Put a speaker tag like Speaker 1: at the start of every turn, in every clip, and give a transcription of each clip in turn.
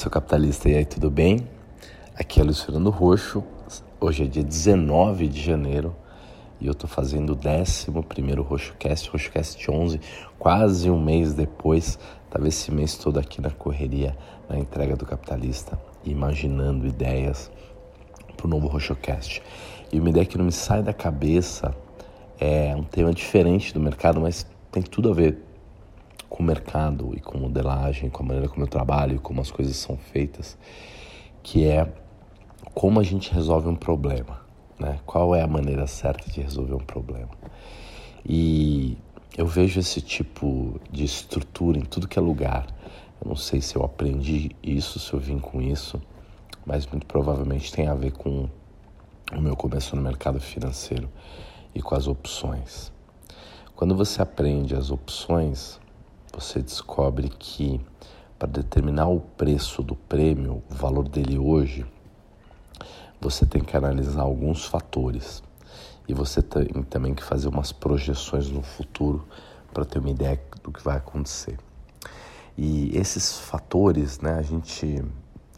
Speaker 1: Seu capitalista, e aí tudo bem? Aqui é Luiz Fernando Roxo, hoje é dia 19 de janeiro e eu tô fazendo o 11 RoxoCast, RoxoCast 11, quase um mês depois, tava esse mês todo aqui na correria, na entrega do capitalista, imaginando ideias pro novo RoxoCast. E uma ideia que não me sai da cabeça é um tema diferente do mercado, mas tem tudo a ver com o mercado e com modelagem, com a maneira como eu trabalho, como as coisas são feitas, que é como a gente resolve um problema, né? Qual é a maneira certa de resolver um problema? E eu vejo esse tipo de estrutura em tudo que é lugar. Eu não sei se eu aprendi isso, se eu vim com isso, mas muito provavelmente tem a ver com o meu começo no mercado financeiro e com as opções. Quando você aprende as opções, você descobre que para determinar o preço do prêmio, o valor dele hoje, você tem que analisar alguns fatores e você tem também que fazer umas projeções no futuro para ter uma ideia do que vai acontecer. E esses fatores, né, a gente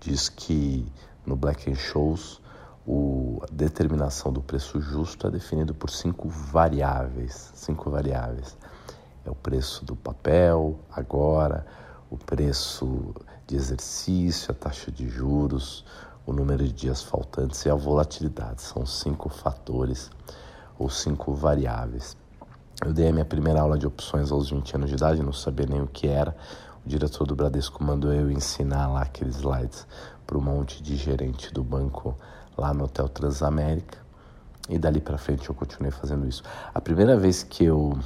Speaker 1: diz que no Black and Shows o, a determinação do preço justo é definido por cinco variáveis, cinco variáveis. É o preço do papel agora, o preço de exercício, a taxa de juros, o número de dias faltantes e a volatilidade. São cinco fatores ou cinco variáveis. Eu dei a minha primeira aula de opções aos 20 anos de idade, não sabia nem o que era. O diretor do Bradesco mandou eu ensinar lá aqueles slides para um monte de gerente do banco lá no Hotel Transamérica. E dali para frente eu continuei fazendo isso. A primeira vez que eu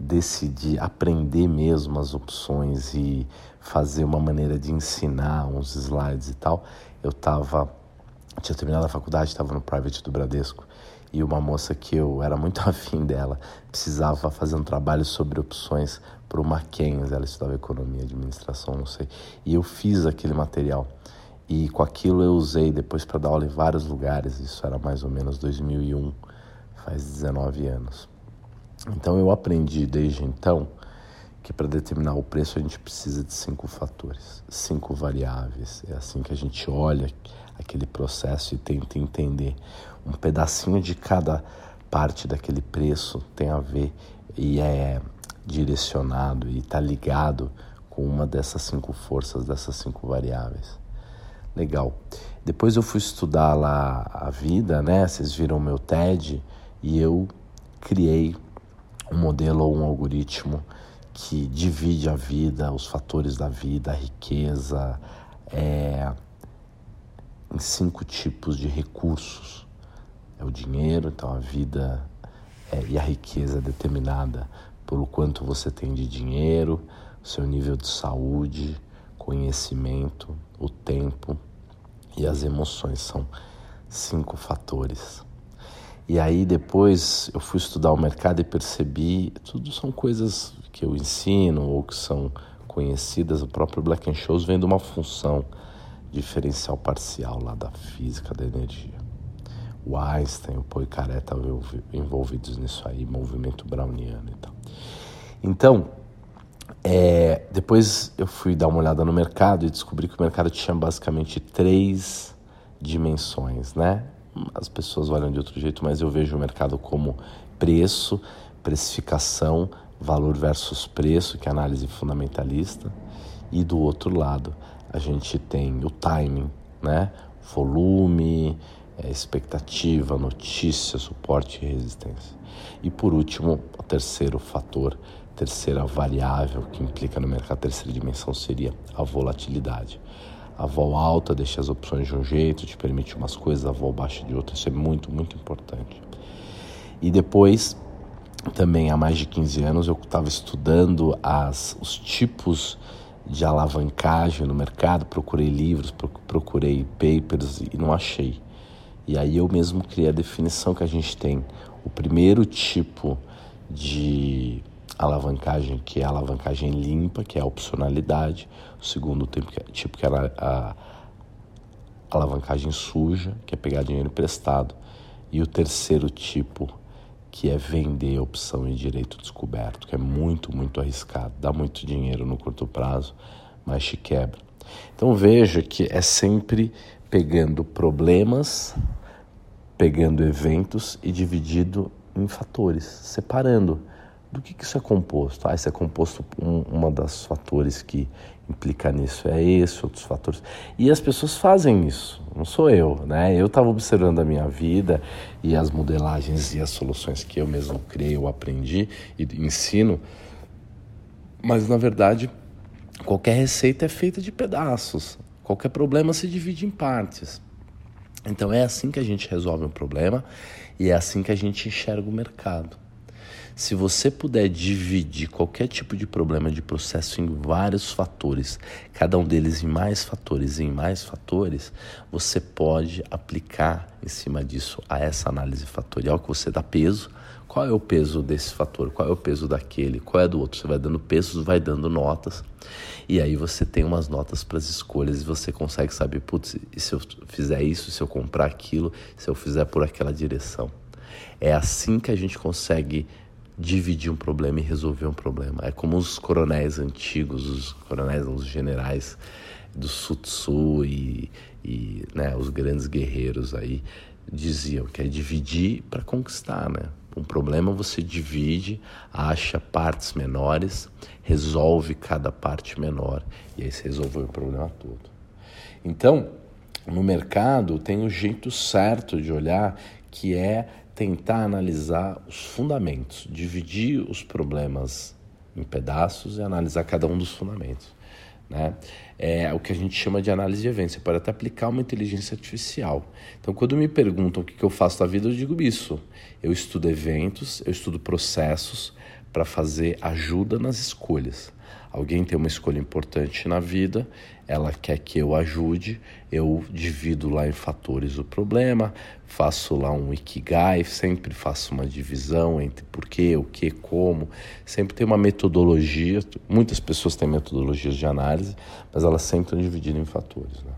Speaker 1: decidi aprender mesmo as opções e fazer uma maneira de ensinar uns slides e tal, eu estava tinha terminado a faculdade, estava no private do Bradesco e uma moça que eu era muito afim dela precisava fazer um trabalho sobre opções para o Mackenzie, ela estudava economia, administração, não sei, e eu fiz aquele material e com aquilo eu usei depois para dar aula em vários lugares, isso era mais ou menos 2001, faz 19 anos. Então eu aprendi desde então que para determinar o preço a gente precisa de cinco fatores, cinco variáveis. É assim que a gente olha aquele processo e tenta entender. Um pedacinho de cada parte daquele preço tem a ver e é direcionado e está ligado com uma dessas cinco forças, dessas cinco variáveis. Legal. Depois eu fui estudar lá a vida, né? Vocês viram meu TED e eu criei um modelo ou um algoritmo que divide a vida, os fatores da vida, a riqueza, é, em cinco tipos de recursos. É o dinheiro, então a vida é, e a riqueza é determinada pelo quanto você tem de dinheiro, seu nível de saúde, conhecimento, o tempo e as emoções. São cinco fatores. E aí depois eu fui estudar o mercado e percebi, tudo são coisas que eu ensino ou que são conhecidas. O próprio Black and Shows vem de uma função diferencial parcial lá da física da energia. O Einstein, o Poincaré estavam envolvidos nisso aí, movimento browniano e tal. Então, é, depois eu fui dar uma olhada no mercado e descobri que o mercado tinha basicamente três dimensões, né? As pessoas olham de outro jeito, mas eu vejo o mercado como preço, precificação, valor versus preço, que é análise fundamentalista, e do outro lado a gente tem o timing, né? volume, é, expectativa, notícia, suporte e resistência. E por último, o terceiro fator, terceira variável que implica no mercado, a terceira dimensão seria a volatilidade. A vol alta deixa as opções de um jeito, te permite umas coisas, a vol baixa de outra. Isso é muito, muito importante. E depois, também há mais de 15 anos, eu estava estudando as, os tipos de alavancagem no mercado, procurei livros, procurei papers e não achei. E aí eu mesmo criei a definição que a gente tem. O primeiro tipo de alavancagem, que é a alavancagem limpa, que é a opcionalidade. O segundo tipo, que é a, alavancagem suja, que é pegar dinheiro emprestado. E o terceiro tipo, que é vender opção e direito descoberto, que é muito, muito arriscado. Dá muito dinheiro no curto prazo, mas te quebra. Então veja que é sempre pegando problemas, pegando eventos e dividido em fatores, separando. Do que, que isso é composto? Ah, isso é composto um, uma das fatores que implica nisso é esse, outros fatores. E as pessoas fazem isso, não sou eu, né? Eu estava observando a minha vida e as modelagens e as soluções que eu mesmo criei, eu aprendi e ensino, mas na verdade qualquer receita é feita de pedaços, qualquer problema se divide em partes. Então é assim que a gente resolve um problema e é assim que a gente enxerga o mercado. Se você puder dividir qualquer tipo de problema de processo em vários fatores, cada um deles em mais fatores e em mais fatores, você pode aplicar em cima disso a essa análise fatorial que você dá peso. Qual é o peso desse fator? Qual é o peso daquele? Qual é do outro? Você vai dando pesos, vai dando notas. E aí você tem umas notas para as escolhas e você consegue saber, putz, se eu fizer isso, se eu comprar aquilo, se eu fizer por aquela direção. É assim que a gente consegue dividir um problema e resolver um problema. É como os coronéis antigos, os coronéis, os generais do Sutsu e, e né, os grandes guerreiros aí diziam que é dividir para conquistar, né? Um problema você divide, acha partes menores, resolve cada parte menor e aí você resolveu o problema todo. Então, no mercado tem um jeito certo de olhar que é tentar analisar os fundamentos, dividir os problemas em pedaços e analisar cada um dos fundamentos. Né? É o que a gente chama de análise de eventos. Você pode até aplicar uma inteligência artificial. Então, quando me perguntam o que eu faço da vida, eu digo isso. Eu estudo eventos, eu estudo processos para fazer ajuda nas escolhas. Alguém tem uma escolha importante na vida, ela quer que eu ajude, eu divido lá em fatores o problema, faço lá um ikigai, sempre faço uma divisão entre porquê, o que, como, sempre tem uma metodologia, muitas pessoas têm metodologias de análise, mas elas sempre estão divididas em fatores. Né?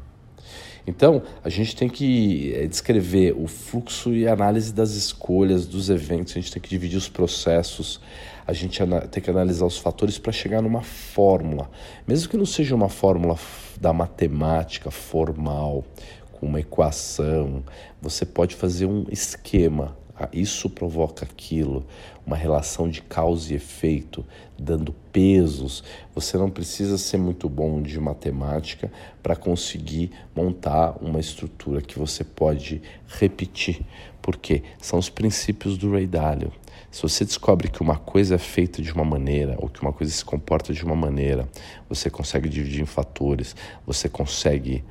Speaker 1: Então, a gente tem que eh, descrever o fluxo e análise das escolhas, dos eventos, a gente tem que dividir os processos, a gente tem que analisar os fatores para chegar numa fórmula. Mesmo que não seja uma fórmula da matemática formal, com uma equação, você pode fazer um esquema ah, isso provoca aquilo, uma relação de causa e efeito, dando pesos. Você não precisa ser muito bom de matemática para conseguir montar uma estrutura que você pode repetir, porque são os princípios do Ray Dalio. Se você descobre que uma coisa é feita de uma maneira ou que uma coisa se comporta de uma maneira, você consegue dividir em fatores, você consegue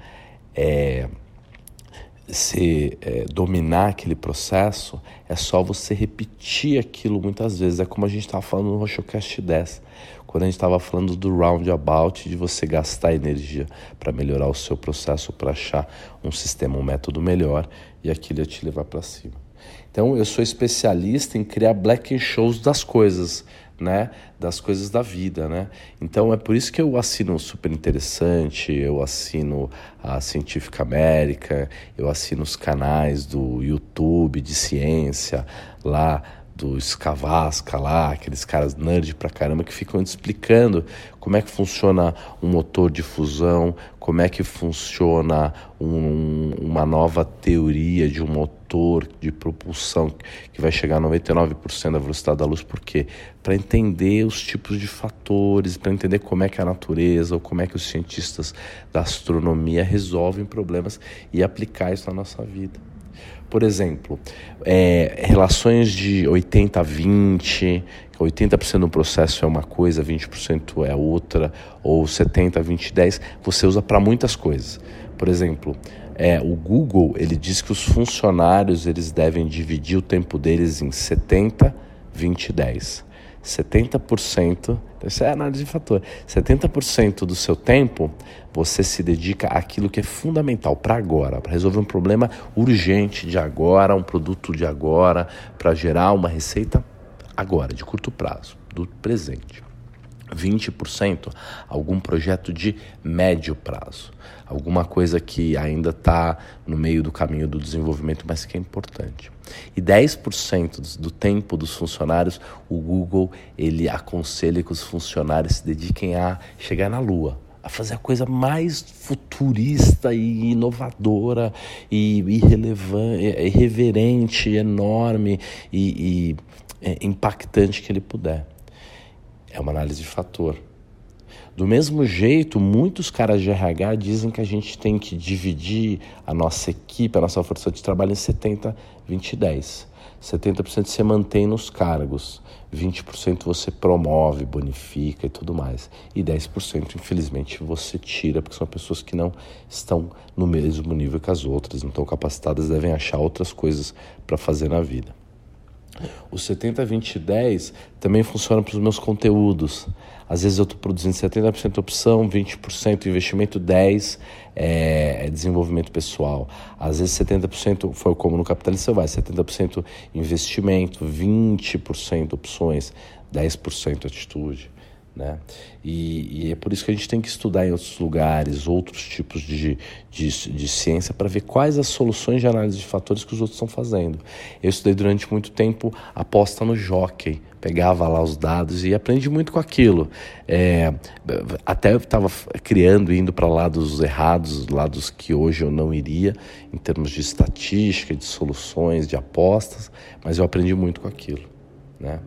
Speaker 1: é, se é, dominar aquele processo, é só você repetir aquilo muitas vezes. É como a gente estava falando no RochoCast 10, quando a gente estava falando do roundabout, de você gastar energia para melhorar o seu processo, para achar um sistema, um método melhor e aquilo ia te levar para cima. Então, eu sou especialista em criar black shows das coisas né, das coisas da vida, né? Então é por isso que eu assino Super Interessante, eu assino a Científica América, eu assino os canais do YouTube de ciência lá do Scavasca lá, aqueles caras nerd pra caramba que ficam explicando como é que funciona um motor de fusão, como é que funciona um, uma nova teoria de um motor de propulsão que vai chegar a 99% da velocidade da luz. Por quê? Para entender os tipos de fatores, para entender como é que a natureza ou como é que os cientistas da astronomia resolvem problemas e aplicar isso na nossa vida. Por exemplo, é, relações de 80 a 20, 80% do processo é uma coisa, 20% é outra, ou 70, 20, 10, você usa para muitas coisas. Por exemplo, é, o Google ele diz que os funcionários eles devem dividir o tempo deles em 70, 20, 10. 70%, isso é análise de fator, 70% do seu tempo você se dedica àquilo que é fundamental para agora, para resolver um problema urgente de agora, um produto de agora, para gerar uma receita agora, de curto prazo, do presente. 20% algum projeto de médio prazo, alguma coisa que ainda está no meio do caminho do desenvolvimento, mas que é importante. E 10% do tempo dos funcionários, o Google ele aconselha que os funcionários se dediquem a chegar na Lua, a fazer a coisa mais futurista e inovadora e irrelevante, irreverente, enorme e, e é, impactante que ele puder. É uma análise de fator. Do mesmo jeito, muitos caras de RH dizem que a gente tem que dividir a nossa equipe, a nossa força de trabalho em 70, 20 e 10. 70% você mantém nos cargos, 20% você promove, bonifica e tudo mais. E 10%, infelizmente, você tira, porque são pessoas que não estão no mesmo nível que as outras, não estão capacitadas, devem achar outras coisas para fazer na vida. O 70, 20, 10 também funciona para os meus conteúdos. Às vezes eu estou produzindo 70% opção, 20% investimento, 10% é, é desenvolvimento pessoal. Às vezes 70% foi como no Capitalista vai, 70% investimento, 20% opções, 10% atitude. Né? E, e, é por isso que a gente tem que estudar em outros lugares, outros tipos de, de, de ciência, para ver quais as soluções de análise de fatores que os outros estão fazendo. Eu estudei durante muito tempo aposta no jockey, pegava lá os dados e aprendi muito com aquilo. É, até estava criando, indo para lados errados, lados que hoje eu não iria, em termos de estatística, de soluções, de apostas, mas eu aprendi muito com aquilo. Né?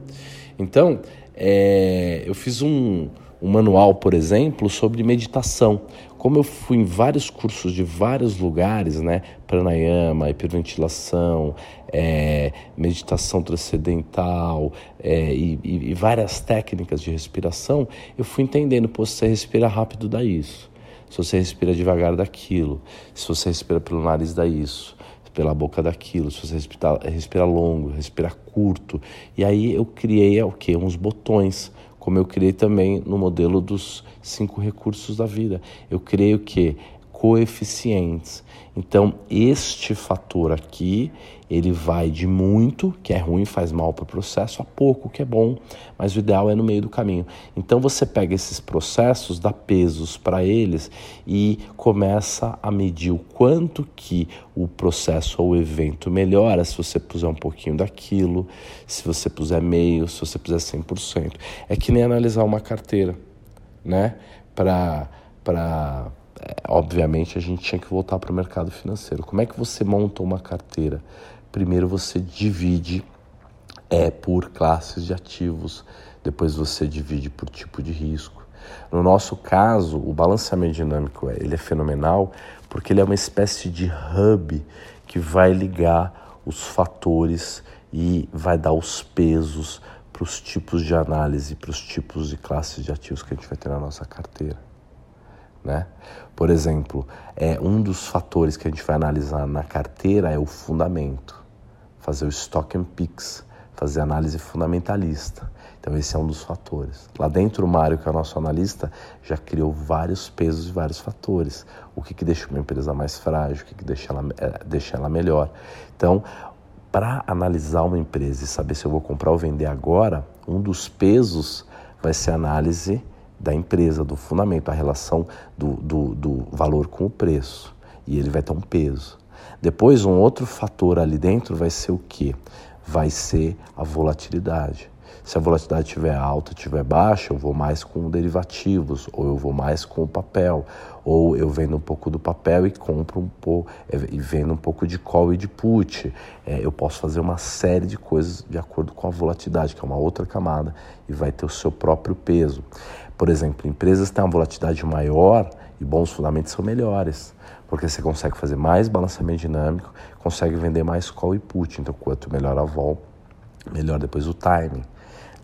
Speaker 1: Então, é, eu fiz um, um manual, por exemplo, sobre meditação. Como eu fui em vários cursos de vários lugares, né? Pranayama, hiperventilação, é, meditação transcendental é, e, e, várias técnicas de respiração, eu fui entendendo, pô, se você respira rápido dá isso. Se você respira devagar daquilo. Se você respira pelo nariz dá isso pela boca daquilo, se você respira, respira longo, respira curto. E aí eu criei é o que? Uns botões, como eu criei também no modelo dos cinco recursos da vida. Eu criei o que? Coeficientes. Então, este fator aqui, ele vai de muito, que é ruim, faz mal para o processo, a pouco, que é bom, mas o ideal é no meio do caminho. Então, você pega esses processos, dá pesos para eles e começa a medir o quanto que o processo ou o evento melhora se você puser um pouquinho daquilo, se você puser meio, se você puser 100%. É que nem analisar uma carteira, né? Para é, obviamente a gente tinha que voltar para o mercado financeiro. Como é que você monta uma carteira? Primeiro você divide é, por classes de ativos, depois você divide por tipo de risco. No nosso caso, o balanceamento dinâmico ele é fenomenal porque ele é uma espécie de hub que vai ligar os fatores e vai dar os pesos para os tipos de análise, para os tipos de classes de ativos que a gente vai ter na nossa carteira. Né? Por exemplo, é, um dos fatores que a gente vai analisar na carteira é o fundamento, fazer o stock and picks, fazer análise fundamentalista. Então esse é um dos fatores. Lá dentro o Mário, que é o nosso analista, já criou vários pesos e vários fatores. O que, que deixa uma empresa mais frágil, o que, que deixa, ela, é, deixa ela melhor. Então, para analisar uma empresa e saber se eu vou comprar ou vender agora, um dos pesos vai ser a análise da empresa, do fundamento, a relação do, do, do valor com o preço. E ele vai ter um peso. Depois, um outro fator ali dentro vai ser o que? Vai ser a volatilidade. Se a volatilidade estiver alta, estiver baixa, eu vou mais com derivativos, ou eu vou mais com o papel, ou eu vendo um pouco do papel e compro um pouco, é, e vendo um pouco de call e de put. É, eu posso fazer uma série de coisas de acordo com a volatilidade, que é uma outra camada, e vai ter o seu próprio peso. Por exemplo, empresas que têm uma volatilidade maior e bons fundamentos são melhores, porque você consegue fazer mais balanceamento dinâmico, consegue vender mais call e put. Então, quanto melhor a vol, melhor depois o timing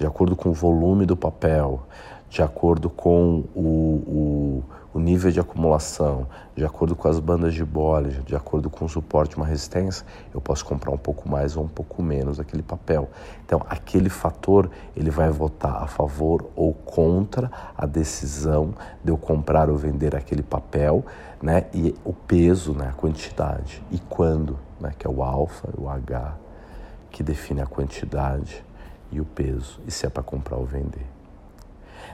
Speaker 1: de acordo com o volume do papel, de acordo com o, o, o, nível de acumulação, de acordo com as bandas de Bollinger, de acordo com o suporte, uma resistência, eu posso comprar um pouco mais ou um pouco menos daquele papel. Então, aquele fator ele vai votar a favor ou contra a decisão de eu comprar ou vender aquele papel, né? E o peso, né? A quantidade e quando, né? Que é o alfa, o H, que define a quantidade e o peso, e se é para comprar ou vender.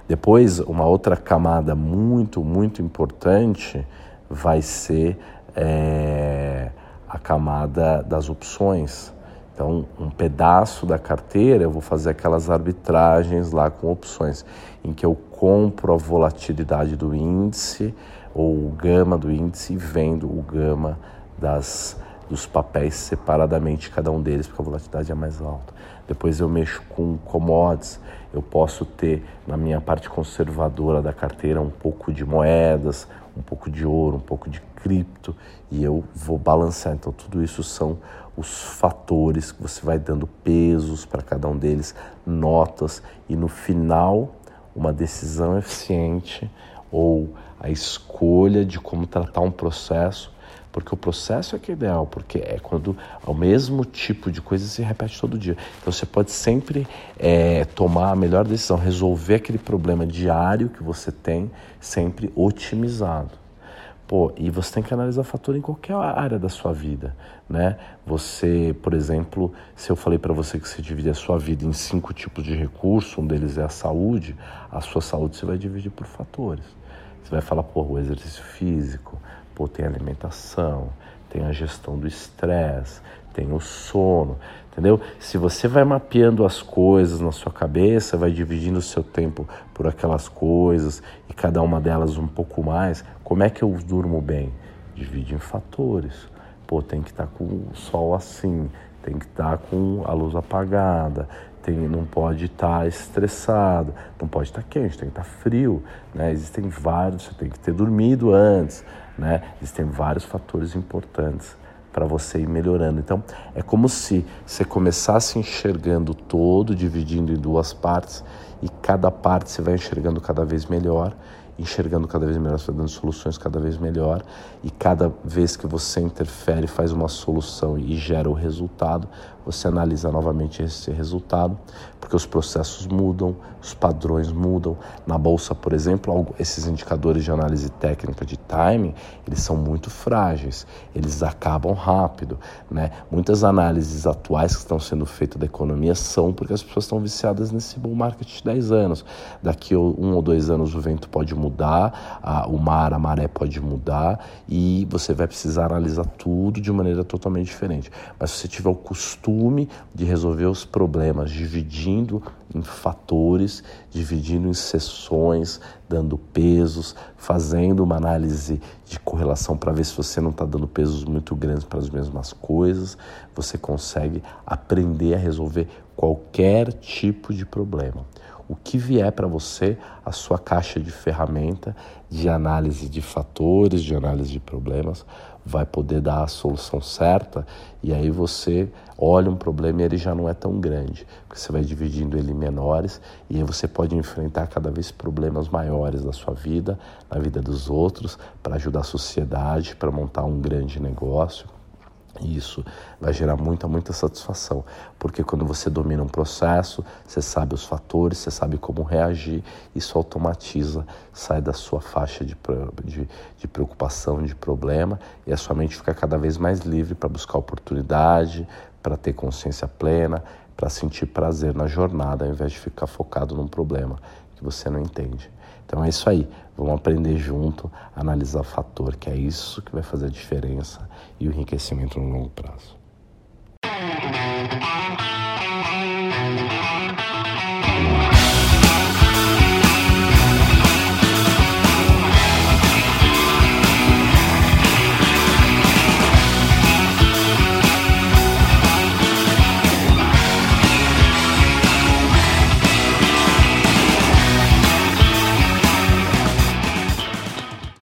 Speaker 1: Depois, uma outra camada muito, muito importante vai ser é, a camada das opções, Então, um pedaço da carteira eu vou fazer aquelas arbitragens lá com opções, em que eu compro a volatilidade do índice ou o gama do índice e vendo o gama das, dos papéis separadamente, cada um deles, porque a volatilidade é mais alta. Depois eu mexo com commodities, eu posso ter na minha parte conservadora da carteira um pouco de moedas, um pouco de ouro, um pouco de cripto e eu vou balancear. Então, tudo isso são os fatores que você vai dando pesos para cada um deles, notas e no final uma decisão eficiente ou a escolha de como tratar um processo porque o processo é que é ideal, porque é quando o mesmo tipo de coisa se repete todo dia. Então você pode sempre é, tomar a melhor decisão, resolver aquele problema diário que você tem, sempre otimizado. Pô, e você tem que analisar fator em qualquer área da sua vida, né? Você, por exemplo, se eu falei para você que você divide a sua vida em cinco tipos de recurso, um deles é a saúde, a sua saúde você vai dividir por fatores. Você vai falar, pô, o exercício físico, Pô, tem alimentação, tem a gestão do estresse, tem o sono, entendeu? Se você vai mapeando as coisas na sua cabeça, vai dividindo o seu tempo por aquelas coisas e cada uma delas um pouco mais, como é que eu durmo bem? Divide em fatores. Pô, tem que estar com o sol assim, tem que estar com a luz apagada, tem, não pode estar estressado, não pode estar quente, tem que estar frio, né? Existem vários, você tem que ter dormido antes, né? Existem vários fatores importantes para você ir melhorando. Então, é como se você começasse enxergando todo, dividindo em duas partes, e cada parte você vai enxergando cada vez melhor enxergando cada vez melhor, você vai dando soluções cada vez melhor e cada vez que você interfere, faz uma solução e gera o resultado, você analisa novamente esse resultado, porque os processos mudam, os padrões mudam. Na bolsa, por exemplo, esses indicadores de análise técnica de timing, eles são muito frágeis, eles acabam rápido, né? Muitas análises atuais que estão sendo feitas da economia são porque as pessoas estão viciadas nesse bull market de 10 anos. Daqui um ou dois anos o vento pode mudar mudar, a, o mar, a maré pode mudar e você vai precisar analisar tudo de maneira totalmente diferente. Mas se você tiver o costume de resolver os problemas dividindo em fatores, dividindo em sessões, dando pesos, fazendo uma análise de correlação para ver se você não está dando pesos muito grandes para as mesmas coisas, você consegue aprender a resolver qualquer tipo de problema o que vier para você, a sua caixa de ferramenta de análise de fatores, de análise de problemas, vai poder dar a solução certa e aí você olha um problema e ele já não é tão grande, porque você vai dividindo ele em menores e aí você pode enfrentar cada vez problemas maiores da sua vida, na vida dos outros, para ajudar a sociedade, para montar um grande negócio. Isso vai gerar muita, muita satisfação, porque quando você domina um processo, você sabe os fatores, você sabe como reagir, isso automatiza, sai da sua faixa de, de, de preocupação, de problema, e a sua mente fica cada vez mais livre para buscar oportunidade, para ter consciência plena, para sentir prazer na jornada ao invés de ficar focado num problema que você não entende. Então é isso aí, vamos aprender junto, analisar fator, que é isso que vai fazer a diferença e o enriquecimento no longo prazo.